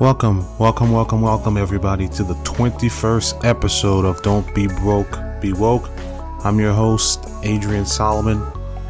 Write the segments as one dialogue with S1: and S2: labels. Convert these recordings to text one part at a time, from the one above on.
S1: Welcome, welcome, welcome, welcome, everybody, to the 21st episode of Don't Be Broke, Be Woke. I'm your host, Adrian Solomon.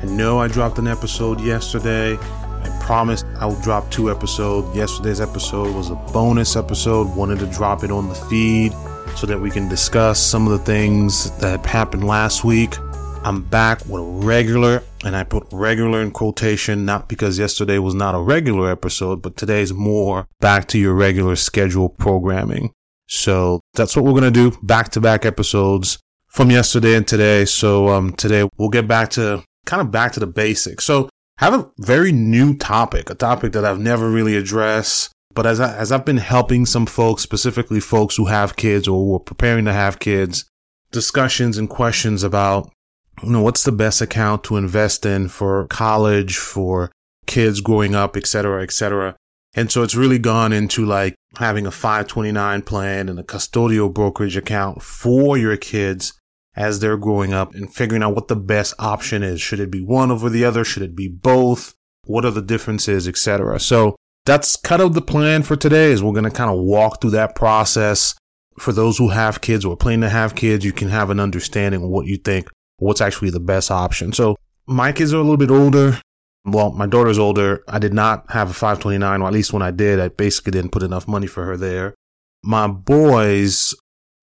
S1: I know I dropped an episode yesterday. I promised I would drop two episodes. Yesterday's episode was a bonus episode. Wanted to drop it on the feed so that we can discuss some of the things that happened last week. I'm back with a regular, and I put regular in quotation, not because yesterday was not a regular episode, but today's more back to your regular schedule programming. So that's what we're going to do. Back to back episodes from yesterday and today. So, um, today we'll get back to kind of back to the basics. So I have a very new topic, a topic that I've never really addressed. But as I, as I've been helping some folks, specifically folks who have kids or who are preparing to have kids, discussions and questions about you know, what's the best account to invest in for college, for kids growing up, et cetera, et cetera. And so it's really gone into like having a 529 plan and a custodial brokerage account for your kids as they're growing up and figuring out what the best option is. Should it be one over the other? Should it be both? What are the differences, etc. So that's kind of the plan for today is we're going to kind of walk through that process. For those who have kids or planning to have kids, you can have an understanding of what you think what's actually the best option. So my kids are a little bit older. Well, my daughter's older. I did not have a 529, or at least when I did, I basically didn't put enough money for her there. My boys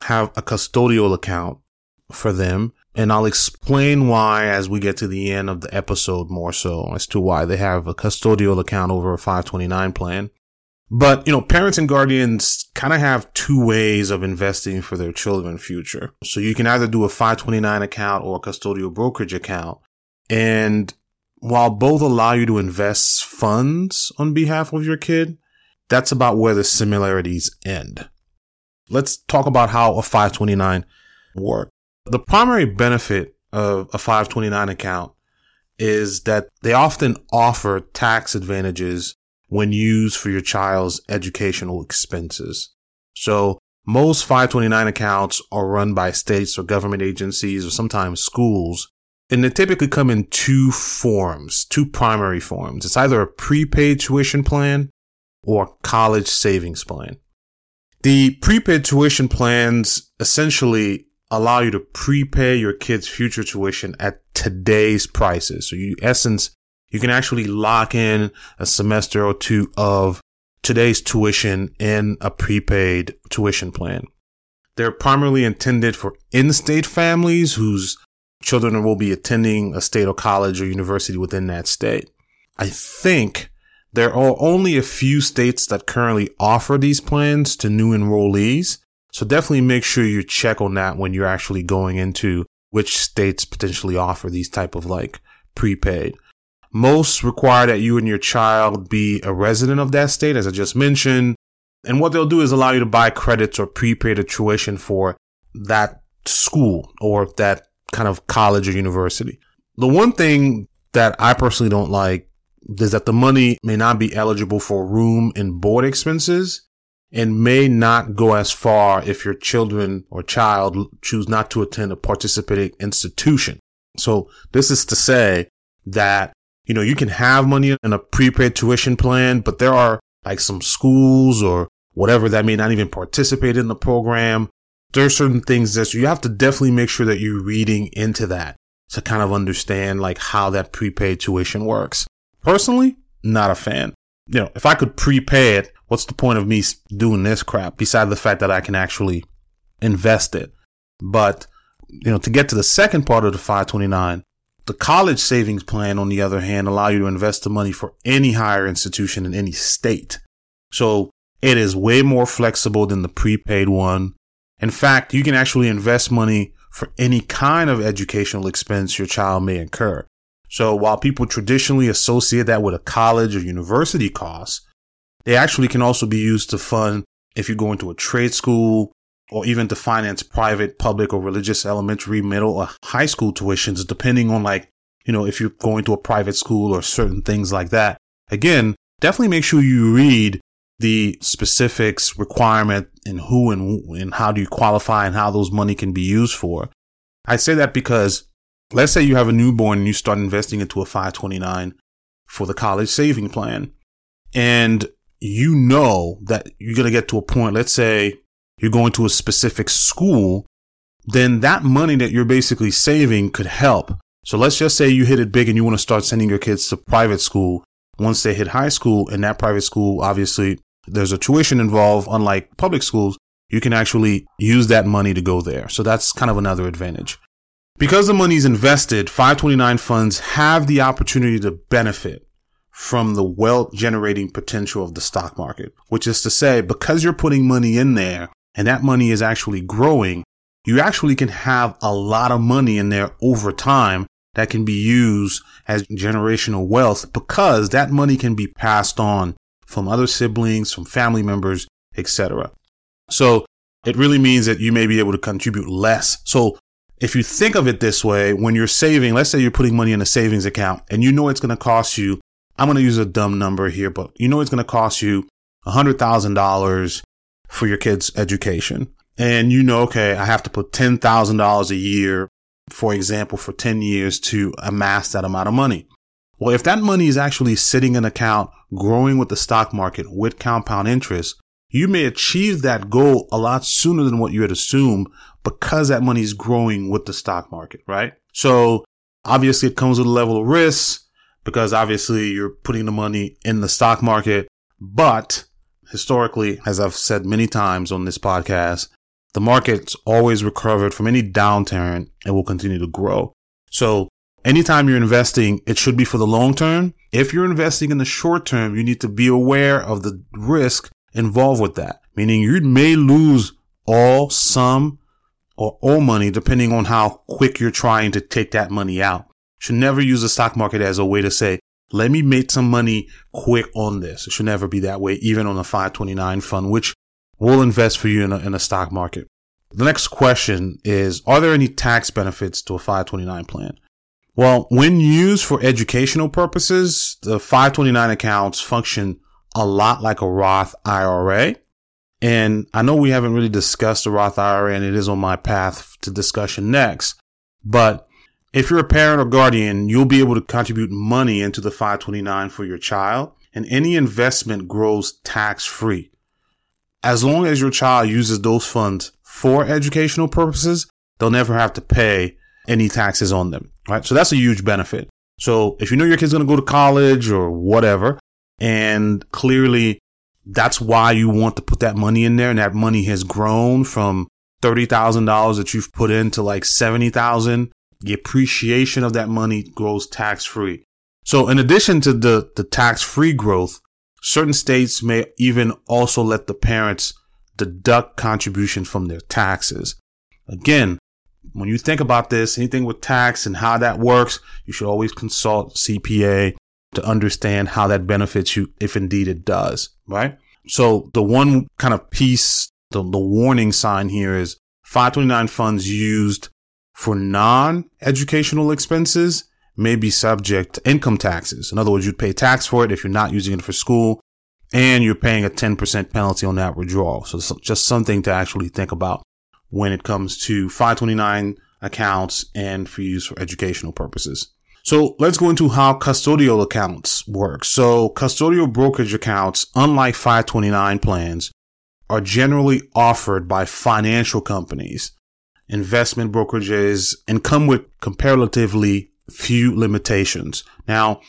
S1: have a custodial account for them. And I'll explain why as we get to the end of the episode more so as to why they have a custodial account over a 529 plan. But, you know, parents and guardians kind of have two ways of investing for their children's future. So you can either do a 529 account or a custodial brokerage account. And while both allow you to invest funds on behalf of your kid, that's about where the similarities end. Let's talk about how a 529 works. The primary benefit of a 529 account is that they often offer tax advantages when used for your child's educational expenses. So most 529 accounts are run by states or government agencies or sometimes schools. And they typically come in two forms, two primary forms. It's either a prepaid tuition plan or college savings plan. The prepaid tuition plans essentially allow you to prepay your kid's future tuition at today's prices. So you, essence, you can actually lock in a semester or two of today's tuition in a prepaid tuition plan. They're primarily intended for in-state families whose children will be attending a state or college or university within that state. I think there are only a few states that currently offer these plans to new enrollees. So definitely make sure you check on that when you're actually going into which states potentially offer these type of like prepaid. Most require that you and your child be a resident of that state, as I just mentioned. And what they'll do is allow you to buy credits or prepaid tuition for that school or that kind of college or university. The one thing that I personally don't like is that the money may not be eligible for room and board expenses and may not go as far if your children or child choose not to attend a participating institution. So this is to say that you know, you can have money in a prepaid tuition plan, but there are like some schools or whatever that may not even participate in the program. There are certain things that you have to definitely make sure that you're reading into that to kind of understand like how that prepaid tuition works. Personally, not a fan. You know, if I could prepay it, what's the point of me doing this crap besides the fact that I can actually invest it? But, you know, to get to the second part of the 529, the college savings plan, on the other hand, allow you to invest the money for any higher institution in any state. So it is way more flexible than the prepaid one. In fact, you can actually invest money for any kind of educational expense your child may incur. So while people traditionally associate that with a college or university cost, they actually can also be used to fund if you go into a trade school or even to finance private, public, or religious elementary, middle, or high school tuitions, depending on like, you know, if you're going to a private school or certain things like that. Again, definitely make sure you read the specifics requirement and who and, and how do you qualify and how those money can be used for. I say that because let's say you have a newborn and you start investing into a 529 for the college saving plan and you know that you're going to get to a point, let's say you're going to a specific school, then that money that you're basically saving could help. So let's just say you hit it big and you want to start sending your kids to private school. Once they hit high school and that private school, obviously there's a tuition involved, unlike public schools, you can actually use that money to go there. So that's kind of another advantage. Because the money is invested, 529 funds have the opportunity to benefit from the wealth generating potential of the stock market, which is to say, because you're putting money in there and that money is actually growing, you actually can have a lot of money in there over time that can be used as generational wealth because that money can be passed on from other siblings, from family members, etc. So it really means that you may be able to contribute less. So if you think of it this way, when you're saving, let's say you're putting money in a savings account and you know it's going to cost you, I'm going to use a dumb number here, but you know it's going to cost you $100,000 for your kid's education. And you know, okay, I have to put $10,000 a year, for example, for 10 years to amass that amount of money. Well, if that money is actually sitting in an account growing with the stock market with compound interest, you may achieve that goal a lot sooner than what you had assumed because that money is growing with the stock market, right? So obviously it comes with a level of risk because obviously you're putting the money in the stock market. But historically, as I've said many times on this podcast, the market's always recovered from any downturn and will continue to grow. So anytime you're investing, it should be for the long term. If you're investing in the short term, you need to be aware of the risk involved with that, meaning you may lose all, some, or all money depending on how quick you're trying to take that money out. Should never use the stock market as a way to say, let me make some money quick on this. It should never be that way, even on a 529 fund, which will invest for you in a, in a stock market. The next question is, are there any tax benefits to a 529 plan? Well, when used for educational purposes, the 529 accounts function a lot like a Roth IRA. And I know we haven't really discussed the Roth IRA and it is on my path to discussion next. But if you're a parent or guardian, you'll be able to contribute money into the 529 for your child and any investment grows tax free. As long as your child uses those funds for educational purposes, they'll never have to pay any taxes on them. Right. So that's a huge benefit. So if you know your kid's going to go to college or whatever, and clearly that's why you want to put that money in there. And that money has grown from $30,000 that you've put into like 70,000. The appreciation of that money grows tax free. So in addition to the, the tax free growth, certain states may even also let the parents deduct contribution from their taxes. Again, when you think about this, anything with tax and how that works, you should always consult CPA to understand how that benefits you if indeed it does, right? So the one kind of piece, the, the warning sign here is 529 funds used for non-educational expenses may be subject to income taxes. In other words, you'd pay tax for it if you're not using it for school and you're paying a 10% penalty on that withdrawal. So it's just something to actually think about when it comes to 529 accounts and for use for educational purposes. So let's go into how custodial accounts work. So custodial brokerage accounts, unlike 529 plans, are generally offered by financial companies, investment brokerages, and come with comparatively few limitations. Now,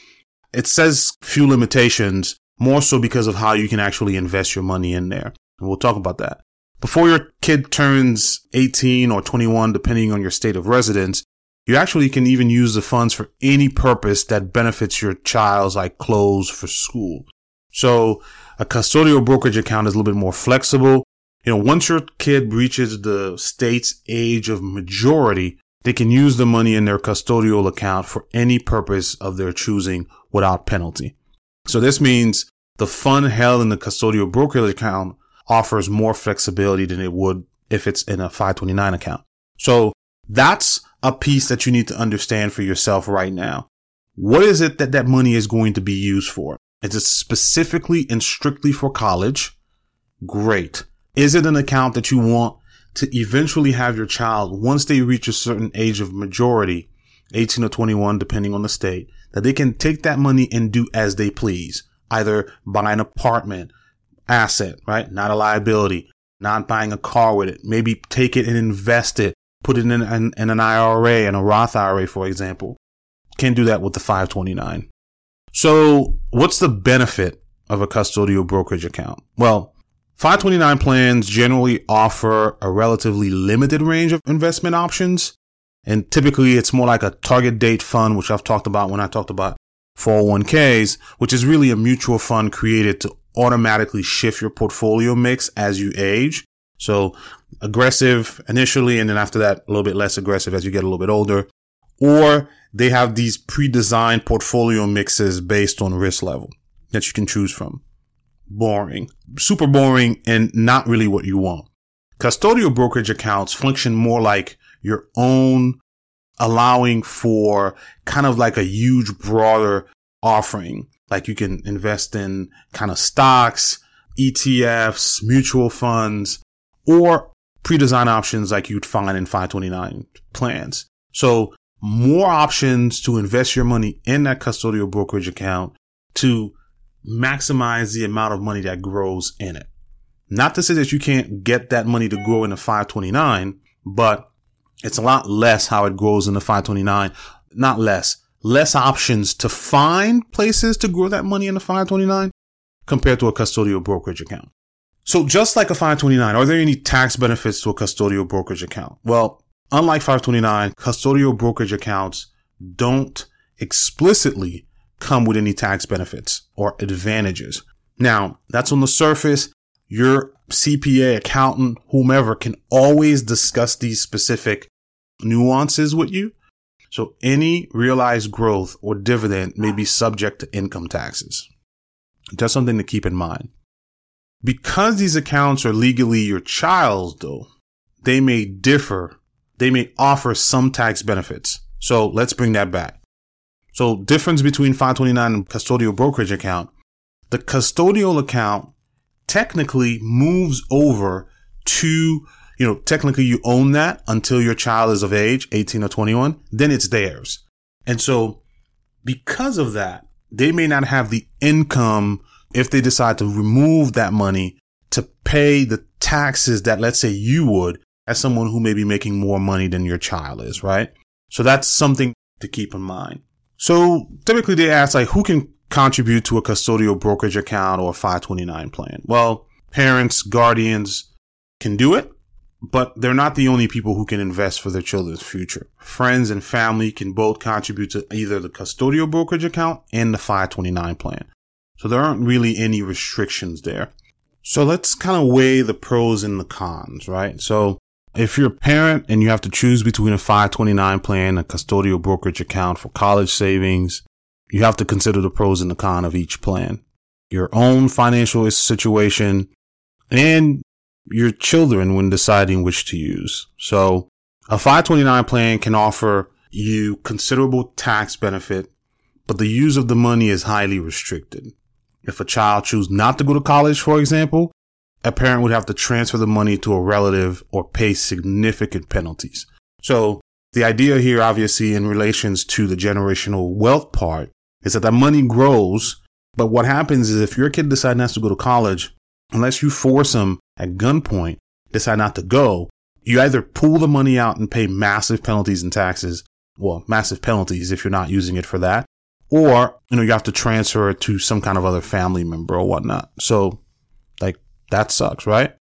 S1: it says few limitations more so because of how you can actually invest your money in there. And we'll talk about that. Before your kid turns 18 or 21, depending on your state of residence, you actually can even use the funds for any purpose that benefits your child's like clothes for school. So a custodial brokerage account is a little bit more flexible. You know, once your kid reaches the state's age of majority, they can use the money in their custodial account for any purpose of their choosing without penalty. So this means the fund held in the custodial brokerage account offers more flexibility than it would if it's in a 529 account. So that's a piece that you need to understand for yourself right now. What is it that that money is going to be used for? Is it specifically and strictly for college? Great. Is it an account that you want to eventually have your child once they reach a certain age of majority, 18 or 21, depending on the state, that they can take that money and do as they please, either buy an apartment, asset, right? Not a liability, not buying a car with it. Maybe take it and invest it, put it in an, in an IRA and a Roth IRA, for example. Can't do that with the 529. So what's the benefit of a custodial brokerage account? Well, 529 plans generally offer a relatively limited range of investment options. And typically it's more like a target date fund, which I've talked about when I talked about 401ks, which is really a mutual fund created to automatically shift your portfolio mix as you age. So aggressive initially, and then after that, a little bit less aggressive as you get a little bit older. Or they have these pre-designed portfolio mixes based on risk level that you can choose from. Boring, super boring, and not really what you want. Custodial brokerage accounts function more like your own allowing for kind of like a huge, broader offering. Like you can invest in kind of stocks, ETFs, mutual funds, or pre-design options like you'd find in 529 plans. So more options to invest your money in that custodial brokerage account to maximize the amount of money that grows in it. Not to say that you can't get that money to grow in the 529, but it's a lot less how it grows in the 529. Not less, less options to find places to grow that money in the 529 compared to a custodial brokerage account. So just like a 529, are there any tax benefits to a custodial brokerage account? Well, unlike 529, custodial brokerage accounts don't explicitly come with any tax benefits or advantages. Now, that's on the surface. Your CPA, accountant, whomever can always discuss these specific nuances with you. So any realized growth or dividend may be subject to income taxes. Just something to keep in mind. Because these accounts are legally your child's though, they may differ. They may offer some tax benefits. So let's bring that back. So difference between 529 and custodial brokerage account. The custodial account technically moves over to, you know, technically you own that until your child is of age, 18 or 21, then it's theirs. And so because of that, they may not have the income if they decide to remove that money to pay the taxes that let's say you would as someone who may be making more money than your child is, right? So that's something to keep in mind. So typically they ask like who can contribute to a custodial brokerage account or a 529 plan? Well, parents, guardians can do it, but they're not the only people who can invest for their children's future. Friends and family can both contribute to either the custodial brokerage account and the 529 plan. So there aren't really any restrictions there. So let's kind of weigh the pros and the cons, right? So if you're a parent and you have to choose between a 529 plan, a custodial brokerage account for college savings, you have to consider the pros and the cons of each plan. Your own financial situation and your children when deciding which to use. So a 529 plan can offer you considerable tax benefit, but the use of the money is highly restricted. If a child chooses not to go to college, for example, a parent would have to transfer the money to a relative or pay significant penalties. So the idea here, obviously, in relations to the generational wealth part is that the money grows. But what happens is if your kid decides not to go to college, unless you force them at gunpoint, decide not to go, you either pull the money out and pay massive penalties and taxes. Well, massive penalties if you're not using it for that, or, you know, you have to transfer it to some kind of other family member or whatnot. So, like, that sucks, right?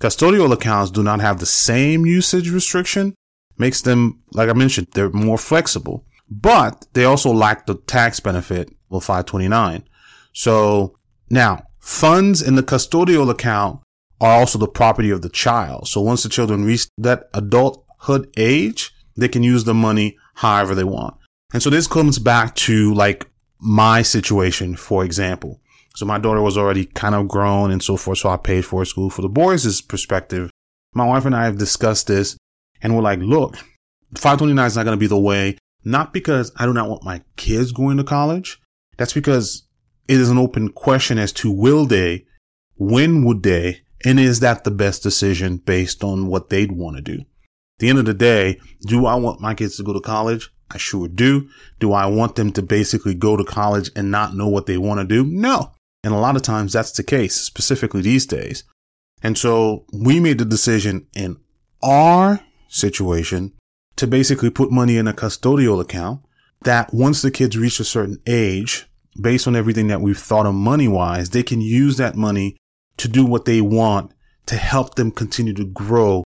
S1: Custodial accounts do not have the same usage restriction, makes them, like I mentioned, they're more flexible, but they also lack the tax benefit of 529. So now funds in the custodial account are also the property of the child. So once the children reach that adulthood age, they can use the money however they want. And so this comes back to like my situation, for example. So my daughter was already kind of grown and so forth. So I paid for school. For the boys' perspective, my wife and I have discussed this and we're like, look, 529 is not going to be the way. Not because I do not want my kids going to college. That's because it is an open question as to will they, when would they, and is that the best decision based on what they'd want to do? At the end of the day, do I want my kids to go to college? I sure do. Do I want them to basically go to college and not know what they want to do? No. And a lot of times that's the case, specifically these days. And so we made the decision in our situation to basically put money in a custodial account that once the kids reach a certain age, based on everything that we've thought of money wise, they can use that money to do what they want to help them continue to grow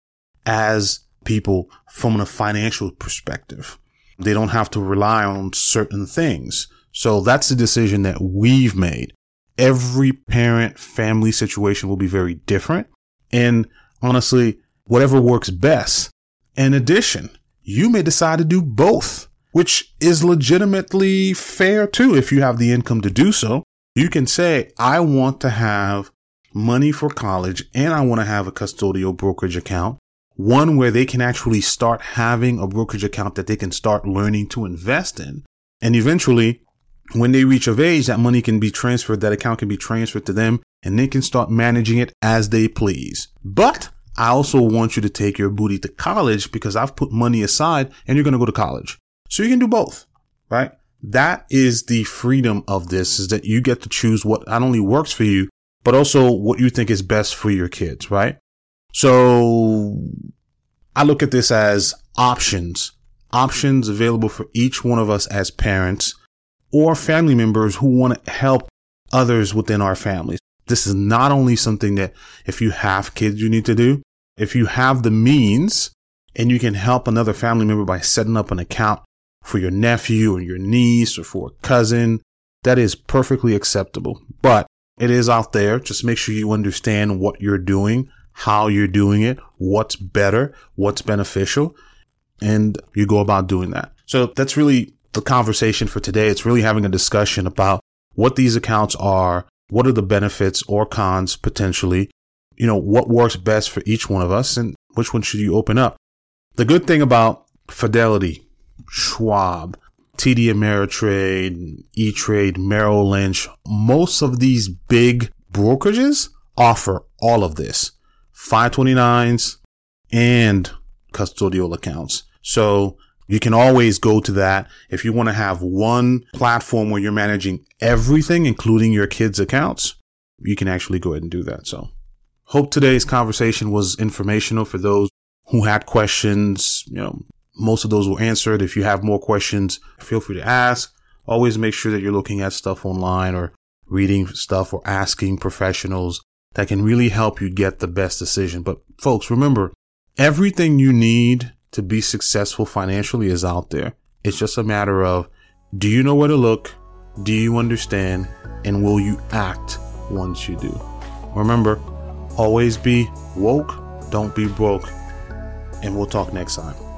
S1: as people from a financial perspective. They don't have to rely on certain things. So that's the decision that we've made. Every parent family situation will be very different. And honestly, whatever works best. In addition, you may decide to do both, which is legitimately fair too. If you have the income to do so, you can say, I want to have money for college and I want to have a custodial brokerage account. One where they can actually start having a brokerage account that they can start learning to invest in. And eventually, when they reach of age, that money can be transferred, that account can be transferred to them and they can start managing it as they please. But I also want you to take your booty to college because I've put money aside and you're going to go to college. So you can do both, right? That is the freedom of this is that you get to choose what not only works for you, but also what you think is best for your kids, right? So I look at this as options, options available for each one of us as parents or family members who want to help others within our families. This is not only something that if you have kids, you need to do. If you have the means and you can help another family member by setting up an account for your nephew or your niece or for a cousin, that is perfectly acceptable. But it is out there. Just make sure you understand what you're doing, how you're doing it, what's better, what's beneficial, and you go about doing that. So that's really the conversation for today. It's really having a discussion about what these accounts are, what are the benefits or cons potentially, you know, what works best for each one of us and which one should you open up. The good thing about Fidelity, Schwab, TD Ameritrade, E-Trade, Merrill Lynch, most of these big brokerages offer all of this 529s and custodial accounts. So you can always go to that. If you want to have one platform where you're managing everything, including your kids' accounts, you can actually go ahead and do that. So hope today's conversation was informational for those who had questions, you know, most of those were answered. If you have more questions, feel free to ask. Always make sure that you're looking at stuff online or reading stuff or asking professionals that can really help you get the best decision. But folks, remember, everything you need to be successful financially is out there. It's just a matter of do you know where to look? Do you understand? And will you act once you do? Remember, always be woke, don't be broke. And we'll talk next time.